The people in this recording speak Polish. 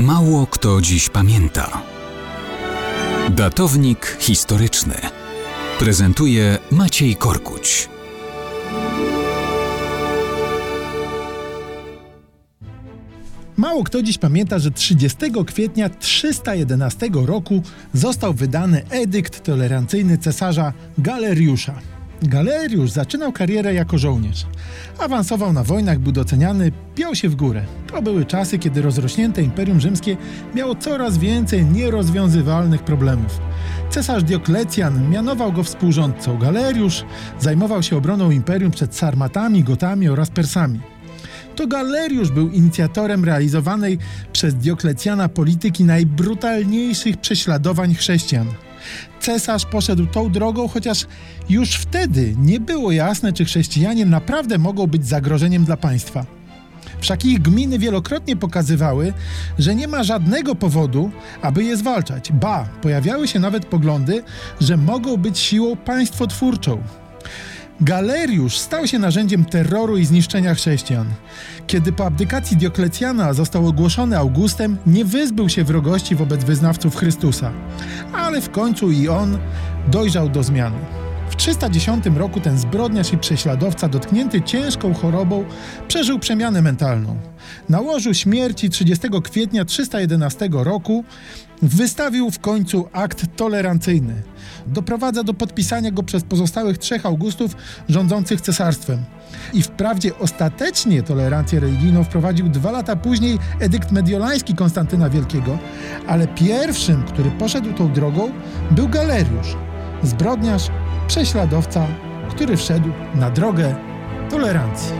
Mało kto dziś pamięta. Datownik historyczny prezentuje Maciej Korkuć. Mało kto dziś pamięta, że 30 kwietnia 311 roku został wydany edykt tolerancyjny cesarza Galeriusza. Galeriusz zaczynał karierę jako żołnierz. Awansował na wojnach, był doceniany, piął się w górę. To były czasy, kiedy rozrośnięte Imperium Rzymskie miało coraz więcej nierozwiązywalnych problemów. Cesarz Dioklecjan mianował go współrządcą. Galeriusz zajmował się obroną imperium przed Sarmatami, Gotami oraz Persami. To Galeriusz był inicjatorem realizowanej przez Dioklecjana polityki najbrutalniejszych prześladowań chrześcijan. Cesarz poszedł tą drogą, chociaż już wtedy nie było jasne, czy chrześcijanie naprawdę mogą być zagrożeniem dla państwa. Wszak ich gminy wielokrotnie pokazywały, że nie ma żadnego powodu, aby je zwalczać. Ba, pojawiały się nawet poglądy, że mogą być siłą państwotwórczą. Galeriusz stał się narzędziem terroru i zniszczenia chrześcijan. Kiedy po abdykacji Dioklecjana został ogłoszony Augustem, nie wyzbył się wrogości wobec wyznawców Chrystusa, ale w końcu i on dojrzał do zmiany. W 310 roku ten zbrodniarz i prześladowca, dotknięty ciężką chorobą, przeżył przemianę mentalną. Na łożu śmierci 30 kwietnia 311 roku wystawił w końcu akt tolerancyjny. Doprowadza do podpisania go przez pozostałych trzech Augustów rządzących cesarstwem. I wprawdzie ostatecznie tolerancję religijną wprowadził dwa lata później edykt mediolański Konstantyna Wielkiego, ale pierwszym, który poszedł tą drogą, był Galeriusz, zbrodniarz, prześladowca, który wszedł na drogę tolerancji.